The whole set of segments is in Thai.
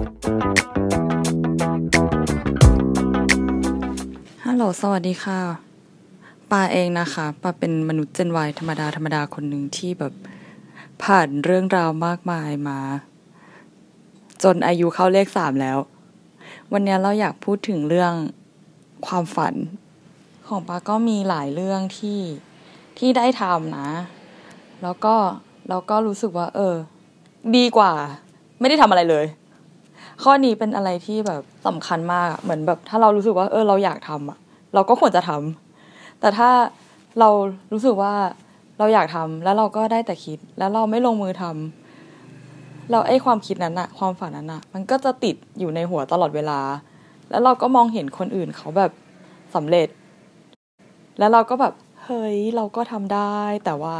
ฮัลโหล สวัสดีค่ะ ปาเองนะคะ ปาเป็นมนุษย์เจนวายธรรมดาธรรมดาคนหนึ่งที่แบบผ่านเรื่องราวมากมายมา จนอายุเข้าเลขสามแล้ว วันนี้เราอยากพูดถึงเรื่องความฝัน ของปาก็มีหลายเรื่องที่ที่ได้ทำนะ แล้วก็แล้วก็รู้สึกว่า เออ ดีกว่า ไม่ได้ทำอะไรเลย ข้อนี้เป็นอะไรที่แบบสำคัญมากเหมือนแบบ ถ้าเรารู้สึกว่าเออเราอยากทำอะเราก็ควรจะทำแต่ถ้าเรารู้สึกว่าเราอยากทำแล้วเราก็ได้แต่คิด แล้วเราไม่ลงมือทำเราไอ้ความคิดนั้นอะความฝันนั้นอะมันก็จะติดอยู่ในหัวตลอดเวลา แล้วเราก็มองเห็นคนอื่นเขาแบบสำเร็จ แล้วเราก็แบบเฮ้ยเราก็ทำได้ แต่ว่า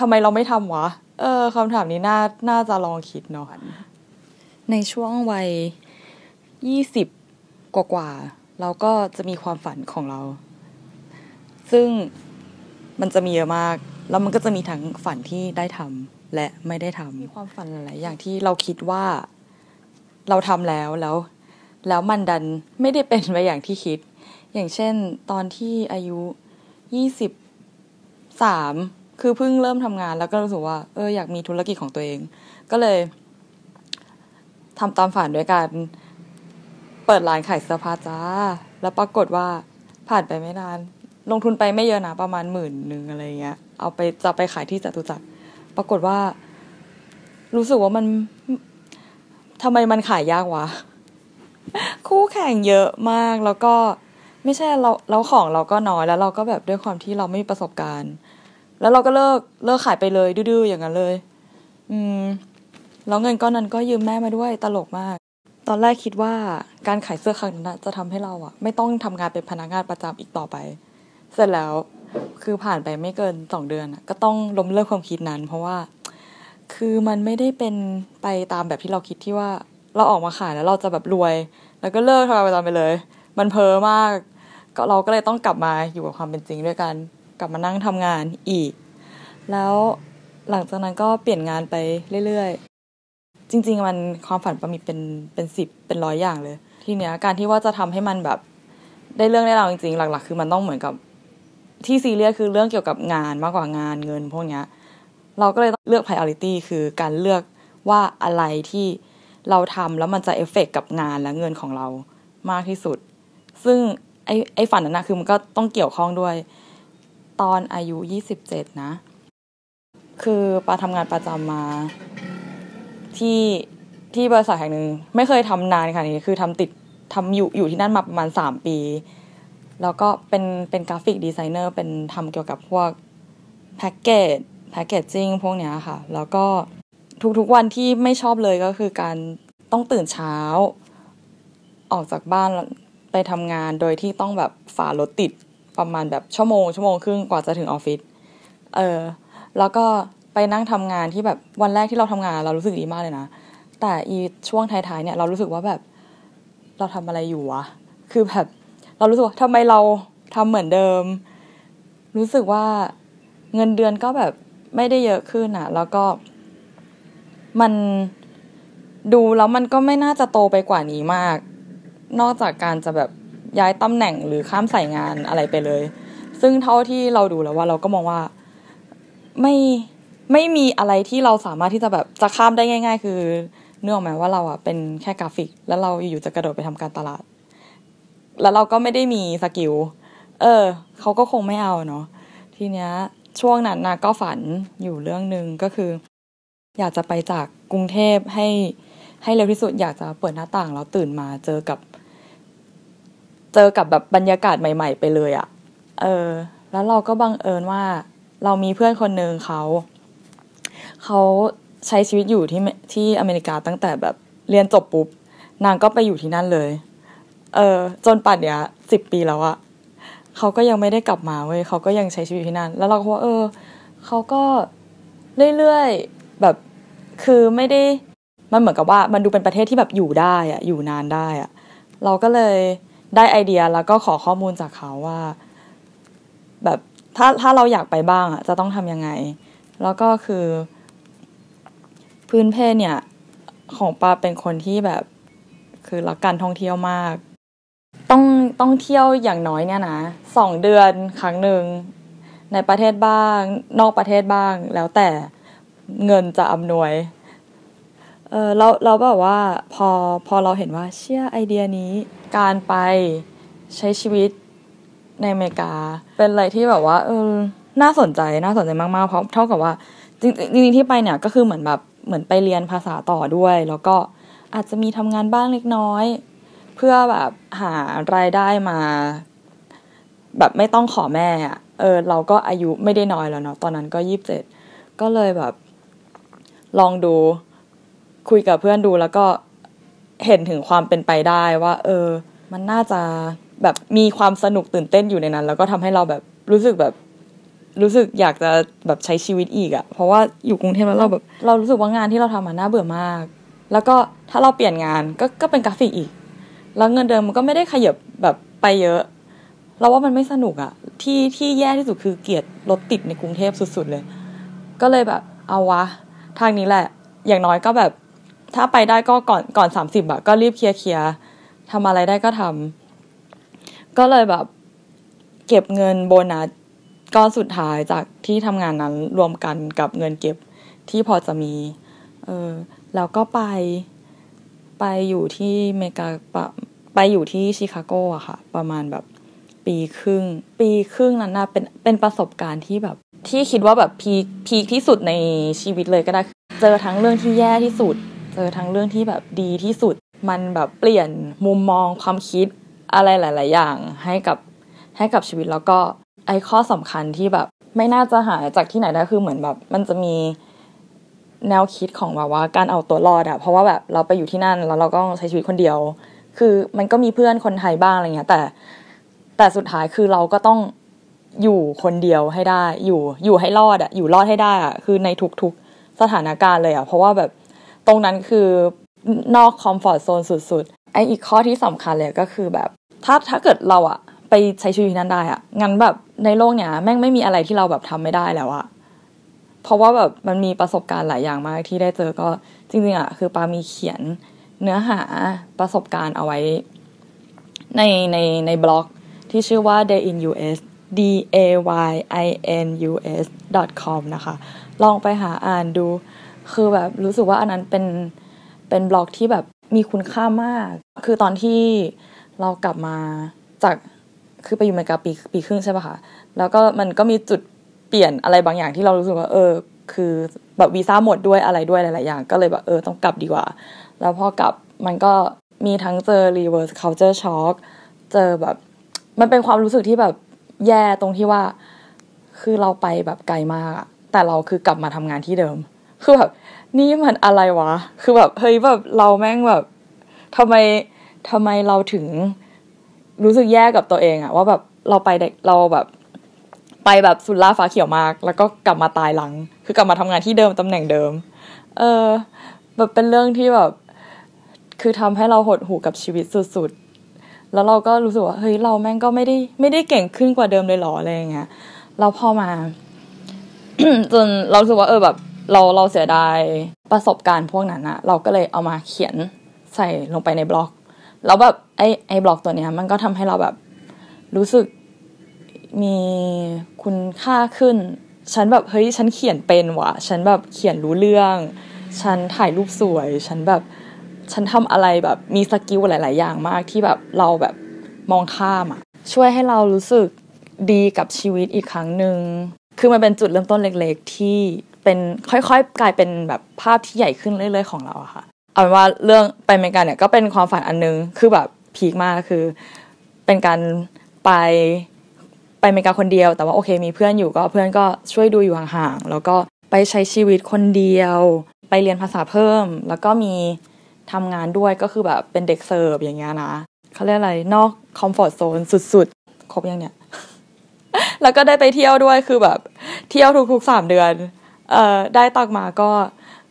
ทำไมเราไม่ทำวะเออคำถามนี้น่าน่าจะลองคิดเนาะ ในช่วงวัยยี่สิบกว่าๆเราก็จะมีความฝันของเรา ซึ่งมันจะมีเยอะมาก แล้วมันก็จะมีทั้งฝันที่ได้ทำและไม่ได้ทำมีความฝันหลายอย่างที่เราคิดว่าเราทำแล้วแล้ว แล้วมันดันไม่ได้เป็นไปอย่างที่คิด อย่างเช่นตอนที่อายุยี่สิบสามคือเพิ่งเริ่มทำงานแล้วก็รู้สึกว่าเอออยากมีธุรกิจของตัวเอง ก็เลย ทำตามฝันด้วยการเปิดร้านขายเสื้อผ้าจ้า แล้วปรากฏว่าผ่านไปไม่นาน ลงทุนไปไม่เยอะนะประมาณหมื่นหนึ่งอะไรเงี้ย เอาไปจะไปขายที่จตุจักร ปรากฏว่า รู้สึกว่ามันทำไมมันขายยากวะ คู่แข่งเยอะมากแล้วก็ไม่ใช่เราเราของเราก็น้อยแล้วเราก็แบบด้วยความที่เราไม่มีประสบการณ์ แล้วเราก็เลิกเลิกขายไปเลยดื้อๆอย่างนั้นเลย อืม แล้วเงินก้อนนั้นก็ยืมแม่มาด้วยตลกมาก ตอนแรกคิดว่าการขายเสื้อครั้งนั้นจะทำให้เราอะไม่ต้องทำงานเป็นพนักงานประจำอีกต่อไป เสร็จแล้วคือผ่านไปไม่เกินสองเดือนก็ต้องล้มเลิกความคิดนั้น เพราะว่า คือมันไม่ได้เป็นไปตามแบบที่เราคิดที่ว่าเราออกมาขายแล้วเราจะแบบรวย แล้วก็เลิกทำงานประจำไปเลย มันเพ้อมาก ก็เราก็เลยต้องกลับมาอยู่กับความเป็นจริงด้วยกัน กลับมานั่งทำงานอีก แล้วหลังจากนั้นก็เปลี่ยนงานไปเรื่อย จริง ๆ มันความฝันประมีเป็นเป็นสิบเป็นร้อยอย่างเลย ทีเนี้ยการที่ว่าจะทำให้มันแบบได้เรื่องได้ราวจริง ๆ หลัก ๆ คือมันต้องเหมือนกับที่ซีเรียสคือเรื่องเกี่ยวกับงานมากกว่างานเงินพวกเนี้ยเราก็เลยต้องเลือก priority คือการเลือกว่าอะไรที่เราทำแล้วมันจะเอฟเฟกกับงานและเงินของเรามากที่สุด ซึ่งไอ้ไอ้ฝันนั้นนะคือมันก็ต้องเกี่ยวข้องด้วย ตอนอายุยี่สิบเจ็ดนะ คือปาทำงานประจำมา ที่ที่บริษัทแห่งหนึ่งไม่เคยทำนานค่ะนี้คือทำติดทำอยู่อยู่ที่นั่นมาประมาณสามปี แล้วก็เป็นเป็นกราฟิกดีไซเนอร์เป็นทำเกี่ยวกับพวกแพ็กเกจแพ็กเกจจิ้งพวกเนี้ยค่ะ แล้วก็ทุกๆวันที่ไม่ชอบเลยก็คือการต้องตื่นเช้า ออกจากบ้านไปทำงานโดยที่ต้องแบบฝ่ารถติดประมาณแบบชั่วโมงชั่วโมงครึ่งกว่าจะถึงออฟฟิศเออแล้วก็ ไปนั่งทำงานที่แบบวันแรกที่เราทำงาน เรารู้สึกดีมากเลยนะ แต่อีช่วงท้ายๆเนี่ยเรารู้สึกว่าแบบเราทำอะไรอยู่วะ คือแบบเรารู้สึกว่าทำไมเราทำเหมือนเดิม รู้สึกว่าเงินเดือนก็แบบไม่ได้เยอะขึ้นอะแล้วก็มันดูแล้วมันก็ไม่น่าจะโตไปกว่านี้มาก นอกจากการจะแบบย้ายตำแหน่งหรือข้ามสายงานอะไรไปเลย ซึ่งเท่าที่เราดูแล้วว่าเราก็มองว่าไม่ ไม่มีอะไรที่เราสามารถที่จะแบบจะข้ามได้ง่าย ๆ คือนึกออกไหมว่าเราอะเป็นแค่กราฟิก แล้วเราอยู่จะกระโดดไปทำการตลาด แล้วเราก็ไม่ได้มี skill เออเขาก็คงไม่เอาเนาะทีเนี้ยช่วงนั้นนะก็ฝันอยู่เรื่องหนึ่งก็คือ อยากจะไปจากกรุงเทพให้ให้เร็วที่สุดอยากจะเปิดหน้าต่างแล้วตื่นมาเจอกับ เจอกับแบบบรรยากาศใหม่ ๆ ไปเลยอะ่ะ เออ แล้วเราก็บังเอิญว่า เรามีเพื่อนคนหนึ่งเขา เขาใช้ชีวิตอยู่ที่ที่อเมริกาตั้งแต่แบบเรียนจบปุ๊บ นางก็ไปอยู่ที่นั่นเลย เออจนป่านเนี้ยสิบปีแล้วอะเขาก็ยังไม่ได้กลับมาเว้ยเขาก็ยังใช้ชีวิตที่นั่น แล้วเราก็ว่าเออเขาก็เรื่อยๆแบบคือไม่ได้มันเหมือนกับว่ามันดูเป็นประเทศที่แบบอยู่ได้อะอยู่นานได้อะเราก็เลยได้ไอเดียแล้วก็ขอข้อมูลจากเขาว่า แบบถ้าถ้าเราอยากไปบ้างอะจะต้องทำยังไง แล้วก็คือ พื้นเพเนี่ย ของปาเป็นคนที่แบบ คือรักการท่องเที่ยวมาก ต้องต้องเที่ยวอย่างน้อยเนี่ยนะสองเดือนครั้งหนึ่งในประเทศบ้าง นอกประเทศบ้าง แล้วแต่เงินจะอำนวย เออเราเราแบบว่าพอพอเราเห็นว่าเชื่อไอเดียนี้ การไปใช้ชีวิตในอเมริกา เป็นอะไรที่แบบว่า เออ น่าสนใจน่าสนใจมากๆ เพราะเท่ากับว่า จริงจริงที่ไปเนี่ยก็คือเหมือนแบบเหมือนไปเรียนภาษาต่อด้วย แล้วก็อาจจะมีทำงานบ้างเล็กน้อย เพื่อแบบหารายได้มา แบบไม่ต้องขอแม่อะเออ เราก็อายุไม่ได้น้อยแล้วเนาะตอนนั้นก็ยี่สิบเจ็ดก็เลยแบบ ลองดูคุยกับเพื่อนดูแล้วก็เห็นถึงความเป็นไปได้ว่า เออ มันน่าจะแบบมีความสนุกตื่นเต้นอยู่ในนั้น แล้วก็ทำให้เราแบบรู้สึกแบบ รู้สึกอยากจะแบบใช้ชีวิตอีกอะเพราะว่าอยู่กรุงเทพแล้วเราแบบ เรารู้สึกว่างานที่เราทำมันน่าเบื่อมาก แล้วก็ถ้าเราเปลี่ยนงานก็ก็เป็นกราฟิกอีก แล้วเงินเดิมมันก็ไม่ได้ขยับแบบไปเยอะ เราว่ามันไม่สนุกอะที่ที่แย่ที่สุดคือเกลียดรถติดในกรุงเทพสุดๆเลย ก็เลยแบบเอาวะ ทางนี้แหละ อย่างน้อยก็แบบ ถ้าไปได้ก็ก่อนก่อนสามสิบอะก็รีบเคลียร์เคลียร์ทำอะไรได้ก็ทำก็เลยแบบ เก็บเงินโบนัส ก้อนสุดท้ายจากที่ทำงานนั้นรวมกันกับเงินเก็บที่พอจะมี เออแล้วก็ไปไปอยู่ที่เมกาปไปอยู่ที่ชิคาโกอะค่ะ ประมาณแบบปีครึ่ง ปีครึ่งนั้นนะเป็นเป็นประสบการณ์ที่แบบ ที่คิดว่าแบบพีคพีคที่สุดในชีวิตเลยก็ได้ เจอทั้งเรื่องที่แย่ที่สุด เจอทั้งเรื่องที่แบบดีที่สุด มันแบบเปลี่ยนมุมมองความคิดอะไรหลาย ๆ อย่างให้กับให้กับชีวิตแล้วก็ ไอ้ข้อสำคัญที่แบบ ไม่น่าจะหาจากที่ไหนได้คือเหมือนแบบ มันจะมีแนวคิดของแบบว่าการเอาตัวรอดอะเพราะว่าแบบเราไปอยู่ที่นั่นแล้วเราก็ใช้ชีวิตคนเดียว คือมันก็มีเพื่อนคนไทยบ้างอะไรเงี้ย แต่แต่สุดท้ายคือเราก็ต้องอยู่คนเดียวให้ได้ อยู่อยู่ให้รอดอะอยู่รอดให้ได้อะคือในทุกๆสถานการณ์เลยอะเพราะว่าแบบตรงนั้นคือนอกคอมฟอร์ทโซนสุดๆไออีกข้อที่สำคัญเลยก็คือแบบ ถ้าถ้าเกิดเราอะ ไปใช้ชีวิตนั้นได้อะงั้นแบบในโลกเนี้ยแม่งไม่มีอะไรที่เราแบบทำไม่ได้แล้วอะเพราะว่าแบบมันมีประสบการณ์หลายอย่างมากที่ได้เจอก็จริงๆอะคือปามีเขียนเนื้อหาประสบการณ์เอาไว้ ในในในบล็อกที่ชื่อว่า day in us d a y i n u s com นะคะ ลองไปหาอ่านดู คือแบบรู้สึกว่าอันนั้นเป็นเป็นบล็อกที่แบบมีคุณค่ามาก คือตอนที่เรากลับมาจาก คือไปอยู่อเมริกาปีปีครึ่งใช่ป่ะคะแล้วก็มันก็มีจุดเปลี่ยนอะไรบางอย่างที่เรารู้สึกว่าเออ คือแบบวีซ่าหมดด้วยอะไรด้วยหลาย ๆ อย่าง ก็เลยแบบเออต้องกลับดีกว่า แล้วพอกลับมันก็มีทั้งเจอ reverse culture shock เจอแบบ มันเป็นความรู้สึกที่แบบแย่ตรงที่ว่า คือเราไปแบบไกลมากแต่เราคือกลับมาทำงานที่เดิม คือแบบนี่มันอะไรวะ คือแบบเฮ้ยแบบเราแม่งแบบทำไมทำไมเราถึง รู้สึกแย่กับตัวเองอะว่าแบบเราไปเด็กเราแบบไปแบบสุดล่าฟ้าเขียวมาก แล้วก็กลับมาตายหลัง คือกลับมาทำงานที่เดิมตำแหน่งเดิม เออแบบเป็นเรื่องที่แบบ คือทำให้เราหดหู่กับชีวิตสุดๆ แล้วเราก็รู้สึกว่าเฮ้ยเราแม่งก็ไม่ได้ไม่ได้เก่งขึ้นกว่าเดิมเลยหรออะไรอย่างเงี้ยเราพอมาจนเราสึกว่าเออแบบ เราเราเสียดายประสบการณ์พวกนั้นอะเราก็เลยเอามาเขียนใส่ลงไปในบล็อก แล้วแบบไอ้ไอ้บล็อกตัวเนี้ย มันก็ทำให้เราแบบรู้สึกมีคุณค่าขึ้น ฉันแบบเฮ้ยฉันเขียนเป็นวะฉันแบบเขียนรู้เรื่อง ฉันถ่ายรูปสวย ฉันแบบฉันทำอะไรแบบมีสกิลหลาย ๆ อย่างมากที่แบบเราแบบมองข้ามอะช่วยให้เรารู้สึกดีกับชีวิตอีกครั้งหนึ่งคือมันเป็นจุดเริ่มต้นเล็ก ๆ ที่เป็นค่อย ๆ กลายเป็นแบบภาพที่ใหญ่ขึ้นเรื่อย ๆ ของเราอะค่ะ เอาเป็นว่าเรื่องไปอเมริกาเนี่ยก็เป็นความฝันอันนึงคือแบบพีคมากคือ เป็นการไปไปอเมริกาคนเดียว แต่ว่าโอเคมีเพื่อนอยู่ก็เพื่อนก็ช่วยดูอยู่ห่างๆแล้วก็ไปใช้ชีวิตคนเดียว ไปเรียนภาษาเพิ่ม แล้วก็มีทำงานด้วยก็คือแบบเป็นเด็กเสิร์ฟอย่างเงี้ยนะเขาเรียกอะไรนอกคอมฟอร์ทโซนสุดๆ ครบยังเนี่ย แล้วก็ได้ไปเที่ยวด้วยคือแบบ เที่ยวทุกๆสามเดือน เอ่อได้ตังมาก็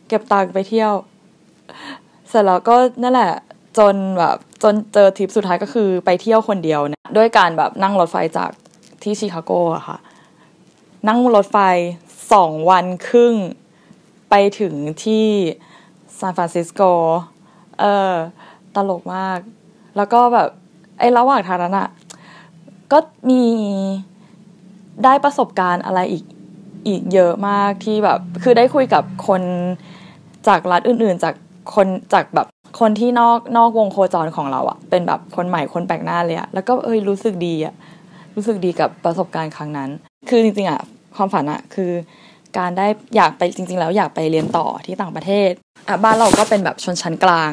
เก็บตังไปเที่ยว เสร็จแล้วก็นั่นแหละจนแบบจนเจอทริปสุดท้ายก็คือไปเที่ยวคนเดียวนี่ยด้วยการแบบนั่งรถไฟจากที่ชิคาโกอะค่ะ นั่งรถไฟสองวันครึ่งไปถึงที่ซานฟรานซิสโก เออ ตลกมาก แล้วก็แบบ ไอ้ระหว่างทางนั้นอะก็มีได้ประสบการณ์อะไรอีกอีกเยอะมากที่แบบ คือได้คุยกับคนจากรัฐอื่น ๆ จาก คนจากแบบคนที่นอกนอกวงโคจรของเราอะเป็นแบบคนใหม่คนแปลกหน้าเลยอะแล้วก็เอ้ยรู้สึกดีอะรู้สึกดีกับประสบการณ์ครั้งนั้น คือจริงๆอะความฝันอะคือ การได้อยากไปจริง ๆ แล้วอยากไปเรียนต่อที่ต่างประเทศอะบ้านเราก็เป็นแบบชนชั้นกลาง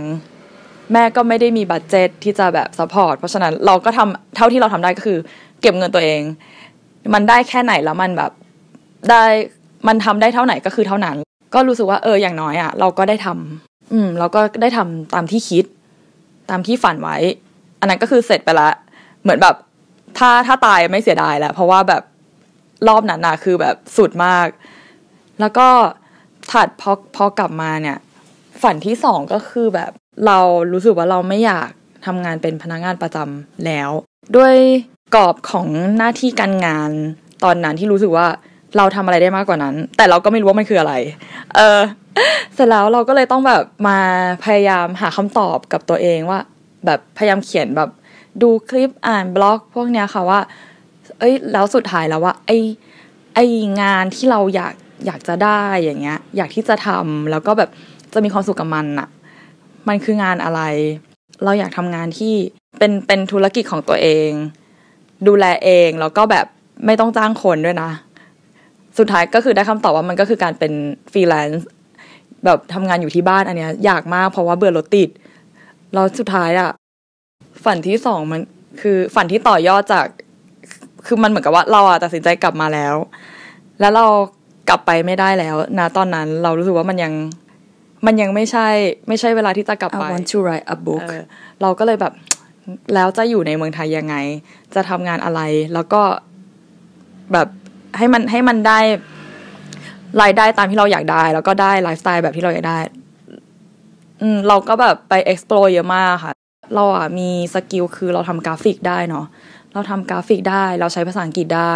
แม่ก็ไม่ได้มี budget ที่จะแบบ support เพราะฉะนั้นเราก็ทำเท่าที่เราทำได้ก็คือ เก็บเงินตัวเอง มันได้แค่ไหนแล้วมันแบบได้มันทำได้เท่าไหนก็คือเท่านั้น ก็รู้สึกว่าเอออย่างน้อยอะ่ะ เราก็ได้ทำ อืมเราก็ได้ทำตามที่คิด ตามที่ฝันไว้ อันนั้นก็คือเสร็จไปละ เหมือนแบบ ถ้าถ้าตายไม่เสียดายแล้วเพราะว่าแบบรอบนั้นนะคือแบบสุดมาก แล้วก็ถัดพอพอกลับมาเนี่ย ฝันที่สองก็คือแบบเรารู้สึกว่าเราไม่อยากทำงานเป็นพนักงานประจำแล้ว ด้วยกรอบของหน้าที่การงานตอนนั้นที่รู้สึกว่าเราทำอะไรได้มากกว่านั้น แต่เราก็ไม่รู้ว่ามันคืออะไร เออ เสร็จแล้วเราก็เลยต้องแบบมาพยายามหาคำตอบกับตัวเองว่า แบบพยายามเขียนแบบดูคลิปอ่านบล็อกพวกเนี้ยค่ะว่า เอ้ยแล้วสุดท้ายแล้วว่าไอไองานที่เราอยากอยากจะได้อย่างเงี้ย อยากที่จะทำแล้วก็แบบจะมีความสุขกับมันอะมันคืองานอะไร เราอยากทำงานที่เป็นเป็นธุรกิจของตัวเอง ดูแลเองแล้วก็แบบไม่ต้องจ้างคนด้วยนะ สุดท้ายก็คือได้คำตอบว่ามันก็คือการเป็นฟรีแลนซ์ แบบทำงานอยู่ที่บ้านอันเนี้ยอยากมากเพราะว่าเบื่อรถติดแล้วสุดท้ายอะฝันที่สองมันคือฝันที่ต่อยอดจาก คือมันเหมือนกับว่าเราอะตัดสินใจกลับมาแล้ว แล้วเรากลับไปไม่ได้แล้วนะตอนนั้นเรารู้สึกว่ามันยังมันยังไม่ใช่ ไม่ใช่เวลาที่จะกลับไป I want to write a book เออเราก็เลยแบบแล้วจะอยู่ในเมืองไทยยังไง จะทำงานอะไร แล้วก็แบบให้มันให้มันได้ รายได้ตามที่เราอยากได้ แล้วก็ได้ไลฟ์สไตล์แบบที่เราอยากได้ อืมเราก็แบบไป explore เยอะมากค่ะ เราอะมี skill คือเราทำกราฟิกได้เนาะเราทำกราฟิกได้ เราใช้ภาษาอังกฤษได้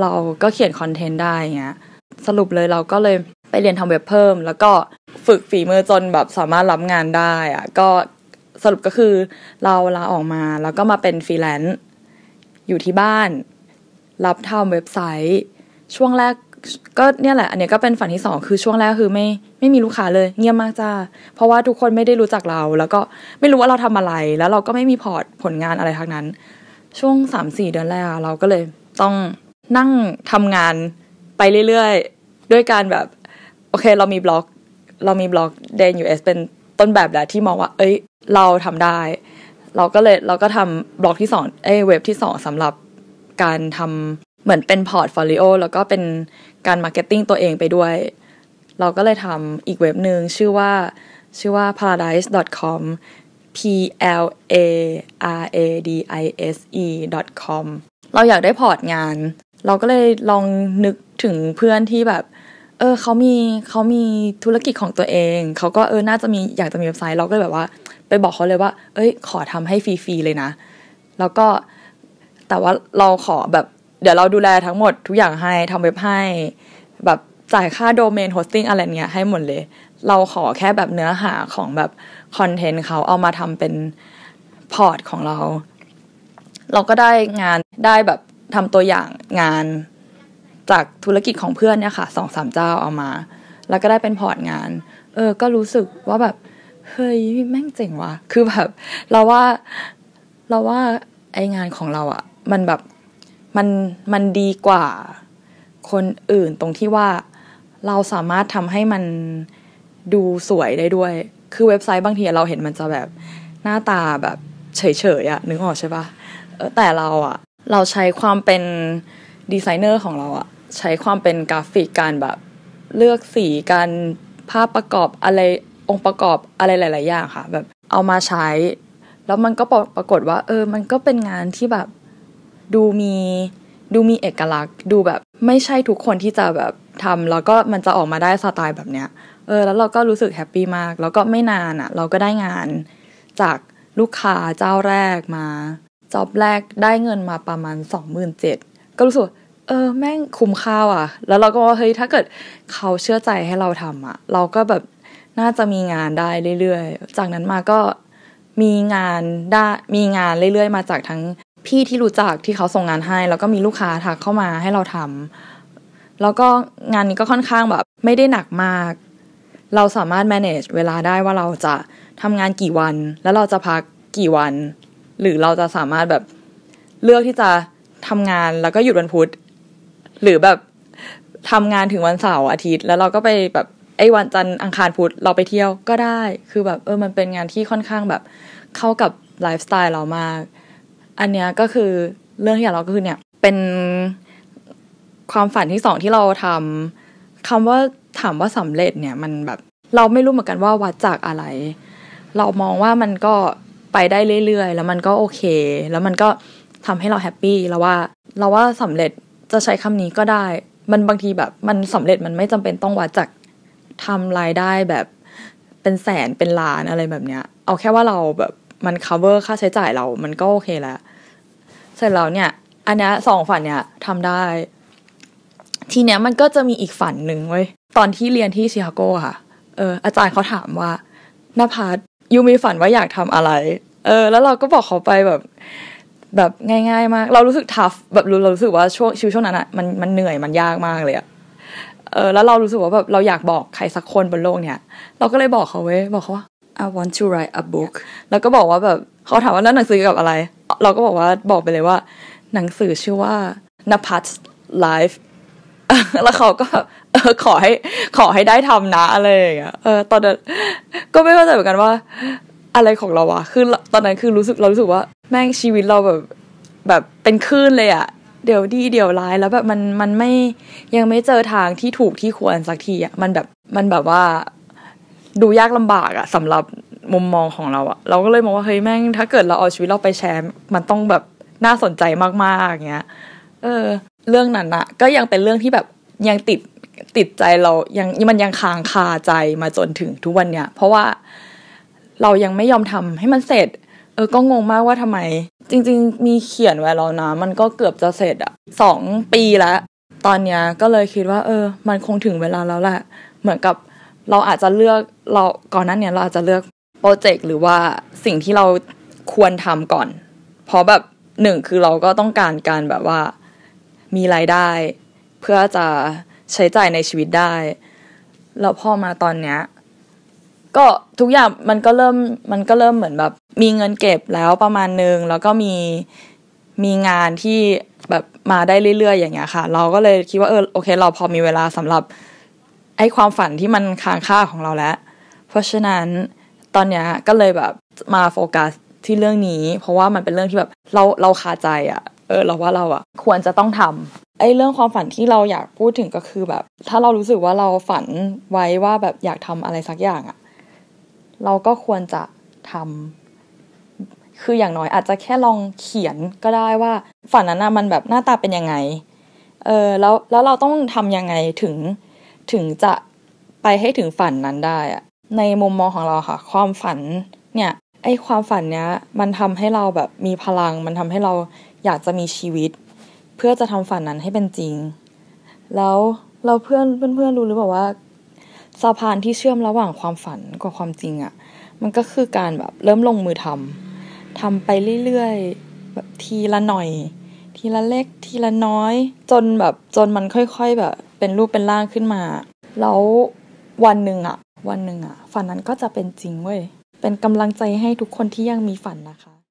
เราก็เขียน content ได้เงี้ยสรุปเลยเราก็เลยไปเรียนทำเว็บเพิ่ม แล้วก็ฝึกฝีมือจนแบบสามารถรับงานได้อะก็สรุปก็คือเราลาออกมาแล้วก็มาเป็นฟรีแลนซ์อยู่ที่บ้าน รับทำเว็บไซต์ ช่วงแรก ก็เนี่ยแหละ อันนี้ก็เป็นฝันที่สองคือช่วงแรกคือไม่ไม่มีลูกค้าเลย เงียบมากจ้า เพราะว่าทุกคนไม่ได้รู้จักเรา แล้วก็ไม่รู้ว่าเราทำอะไร แล้วเราก็ไม่มีพอร์ตผลงานอะไรทั้งนั้น ช่วงสามสี่เดือนแรกอะเราก็เลยต้องนั่งทำงานไปเรื่อยๆ ด้วยการแบบ โอเคเรามีบล็อก เรามีบล็อก d n US เอสเป็นต้นแบบแล้วที่มองว่า เอ้ย เราทำได้ เราก็เลยเราก็ทำบล็อกที่สองเอ้เว็บที่สองสำหรับการทำ เหมือนเป็น portfolio แล้วก็เป็นการ marketing ตัวเองไปด้วย เราก็เลยทำอีกเว็บหนึ่งชื่อว่าชื่อว่า plaradise.com p l a r a d i s e com เราอยากได้ port งาน เราก็เลยลองนึกถึงเพื่อนที่แบบ เออเขามีเขามีธุรกิจของตัวเอง เขาก็เออน่าจะมีอยากจะมีเว็บไซต์เราก็เลยแบบว่า ไปบอกเขาเลยว่า เอ้ย ขอทำให้ฟรีๆเลยนะ แล้วก็แต่ว่าเราขอแบบ เดี๋ยวเราดูแลทั้งหมดทุกอย่างให้ทำเว็บให้ แบบจ่ายค่า domain hosting อะไรเงี้ยให้หมดเลย เราขอแค่แบบเนื้อหาของแบบ content เขาเอามาทำเป็น port ของเรา เราก็ได้งานได้แบบทำตัวอย่างงานจากธุรกิจของเพื่อนเนี่ยค่ะสองสามเจ้าเอามา แล้วก็ได้เป็น port งาน เออ ก็รู้สึกว่าแบบ เฮ้ยแม่งเจ๋งว่ะ คือแบบ เราว่าเราว่าไอ้งานของเราอะมันแบบ มันมันดีกว่าคนอื่นตรงที่ว่าเราสามารถทำให้มันดูสวยได้ด้วย คือเว็บไซต์บางทีเราเห็นมันจะแบบหน้าตาแบบเฉยๆอะนึกออกใช่ปะเออแต่เราอะเราใช้ความเป็นดีไซเนอร์ของเราอะใช้ความเป็นกราฟิกการแบบเลือกสีการภาพประกอบอะไรองค์ประกอบอะไรหลาย ๆ อย่างค่ะ แบบเอามาใช้ แล้วมันก็ปรากฏว่า เออ มันก็เป็นงานที่แบบ ดูมีดูมีเอกลักษณ์ ดูแบบไม่ใช่ทุกคนที่จะแบบทำแล้วก็มันจะออกมาได้สไตล์แบบเนี้ยเออแล้วเราก็รู้สึกแฮปปี้มาก แล้วก็ไม่นานอะ่ะ เราก็ได้งานจากลูกค้าเจ้าแรกมาจอบแรกได้เงินมาประมาณสองหมื่นเจ็ดก็รู้สึกเออแม่งคุ้มค่าอะ แล้วเราก็ว่าเฮ้ยถ้าเกิดเขาเชื่อใจให้เราทำอะ เราก็แบบน่าจะมีงานได้เรื่อยๆ จากนั้นมาก็มีงานได้มีงานเรื่อยๆ มาจากทั้ง พี่ที่รู้จักที่เขาส่งงานให้ แล้วก็มีลูกค้าทักเข้ามาให้เราทำแล้วก็งานนี้ก็ค่อนข้างแบบ ไม่ได้หนักมาก เราสามารถ manage เวลาได้ว่าเราจะทำงานกี่วัน แล้วเราจะพักกี่วัน หรือเราจะสามารถแบบเลือกที่จะทำงานแล้วก็หยุดวันพุธหรือแบบทำงานถึงวันเสาร์อาทิตย์ แล้วเราก็ไปแบบไอ้วันจันทร์อังคารพุธเราไปเที่ยวก็ได้ คือแบบเออมันเป็นงานที่ค่อนข้างแบบเข้ากับไลฟ์สไตล์เรามาก อันเนี้ยก็คือเรื่องที่อยากเราก็คือเนี่ย เป็นความฝันที่สองที่เราทำคำว่าถามว่าสำเร็จเนี่ย มันแบบเราไม่รู้เหมือนกันว่าวัดจากอะไร เรามองว่ามันก็ไปได้เรื่อยๆ แล้วมันก็โอเค แล้วมันก็ทำให้เราแฮปปี้แล้วว่า เราว่าสำเร็จจะใช้คำนี้ก็ได้ มันบางทีแบบมันสำเร็จมันไม่จำเป็นต้องวัดจากทำรายได้แบบเป็นแสนเป็นล้านอะไรแบบเนี้ย เอาแค่ว่าเราแบบ มัน cover ค่าใช้จ่ายเรา มันก็โอเคแล้ว เสร็จแล้วเนี่ย อันนี้สองฝันเนี่ยทำได้ ทีเนี้ยมันก็จะมีอีกฝันหนึ่งเว้ย ตอนที่เรียนที่ชิคาโกค่ะ เออ อาจารย์เขาถามว่านภัสยูมีฝันว่าอยากทำอะไร เออ แล้วเราก็บอกเขาไปแบบแบบง่าย ๆ มาก เรารู้สึกทัฟแบบเรารู้สึกว่าช่วงชีวิตช่วงนั้นอะมันมันเหนื่อยมันยากมากเลยอะเออแล้วเรารู้สึกว่าแบบเราอยากบอกใครสักคนบนโลกเนี่ย เราก็เลยบอกเขาเว้ยบอกเขาว่า I want to write a book แล้วก็บอกว่าแบบเขาถามว่าแล้วหนังสือกับอะไร เราก็บอกว่าบอกไปเลยว่า หนังสือชื่อว่านภัส life แล้วเขาก็เออขอให้ขอให้ได้ทำนะอะไรอย่างเงี้ยเออตอนนั้นก็ไม่เข้าใจเหมือนกันว่า อะไรของเราอะคือตอนนั้นคือรู้สึกเรารู้สึกว่า แม่งชีวิตเราแบบแบบเป็นคลื่นเลยอะเดี๋ยวดีเดี๋ยวร้ายแล้วแบบมันมันไม่ยังไม่เจอทางที่ถูกที่ควรสักทีอะมันแบบมันแบบว่า ดูยากลำบากอะสำหรับมุมมองของเราอะเราก็เลยมองว่าเฮ้ยแม่งถ้าเกิดเราเอาชีวิตเราไปแชร์มันต้องแบบน่าสนใจมากๆอย่างเงี้ย เออ เรื่องนั้นอะก็ยังเป็นเรื่องที่แบบยังติดติดใจเรายังมันยังค้างคาใจมาจนถึงทุกวันเนี้ยเพราะว่าเรายังไม่ยอมทำให้มันเสร็จ เออก็งงมากว่าทำไม จริง ๆ มีเขียนไว้แล้วนะ มันก็เกือบจะเสร็จอะสองปีแล้ว ตอนเนี้ยก็เลยคิดว่า เออ มันคงถึงเวลาแล้วแหละเหมือนกับ เราอาจจะเลือกเราก่อนนั้นเนี่ยเราอาจจะเลือกโปรเจกต์หรือว่าสิ่งที่เราควรทำก่อน เพราะแบบหนึ่งคือเราก็ต้องการการแบบว่ามีรายได้ เพื่อจะใช้จ่ายในชีวิตได้แล้วพอมาตอนเนี้ยก็ทุกอย่างมันก็เริ่มมันก็เริ่มเหมือนแบบ มีเงินเก็บแล้วประมาณนึงแล้วก็มีมีงานที่แบบมาได้เรื่อยๆ อย่างเงี้ยค่ะ เราก็เลยคิดว่าเออโอเค เราพอมีเวลาสำหรับ ไอ้ความฝันที่มันค้างค่าของเราแล้ว เพราะฉะนั้นตอนเนี้ยก็เลยแบบมาโฟกัสที่เรื่องนี้ เพราะว่ามันเป็นเรื่องที่แบบเราเราคาใจอะ่ะ เออเราว่าเราอะ่ะ ควรจะต้องทำไอ้เรื่องความฝันที่เราอยากพูดถึงก็คือแบบ ถ้าเรารู้สึกว่าเราฝันไว้ว่าแบบอยากทำอะไรสักอย่างอะ่ะ เราก็ควรจะทำคืออย่างน้อยอาจจะแค่ลองเขียนก็ได้ว่า ฝันนั้นนะมันแบบหน้าตาเป็นยังไง เออแล้วแล้วเราต้องทำยังไงถึง ถึงจะไปให้ถึงฝันนั้นได้อะในมุมมองของเราค่ะ ความฝันเนี่ยไอ้ความฝันเนี้ยมันทำให้เราแบบมีพลัง มันทำให้เราอยากจะมีชีวิต เพื่อจะทำฝันนั้นให้เป็นจริง แล้วเราเพื่อนเพื่อนเพื่อนรู้หรือเปล่าว่าสะพานที่เชื่อมระหว่างความฝันกับความจริงอะ่ะ มันก็คือการแบบเริ่มลงมือทำทำไปเรื่อยๆแบบทีละหน่อย ทีละเล็กทีละน้อย จนแบบจนมันค่อย ๆแบบ เป็นรูปเป็นร่างขึ้นมา แล้ววันหนึ่งอะวันหนึ่งอะฝันนั้นก็จะเป็นจริงเว้ยเป็นกำลังใจให้ทุกคนที่ยังมีฝันนะคะ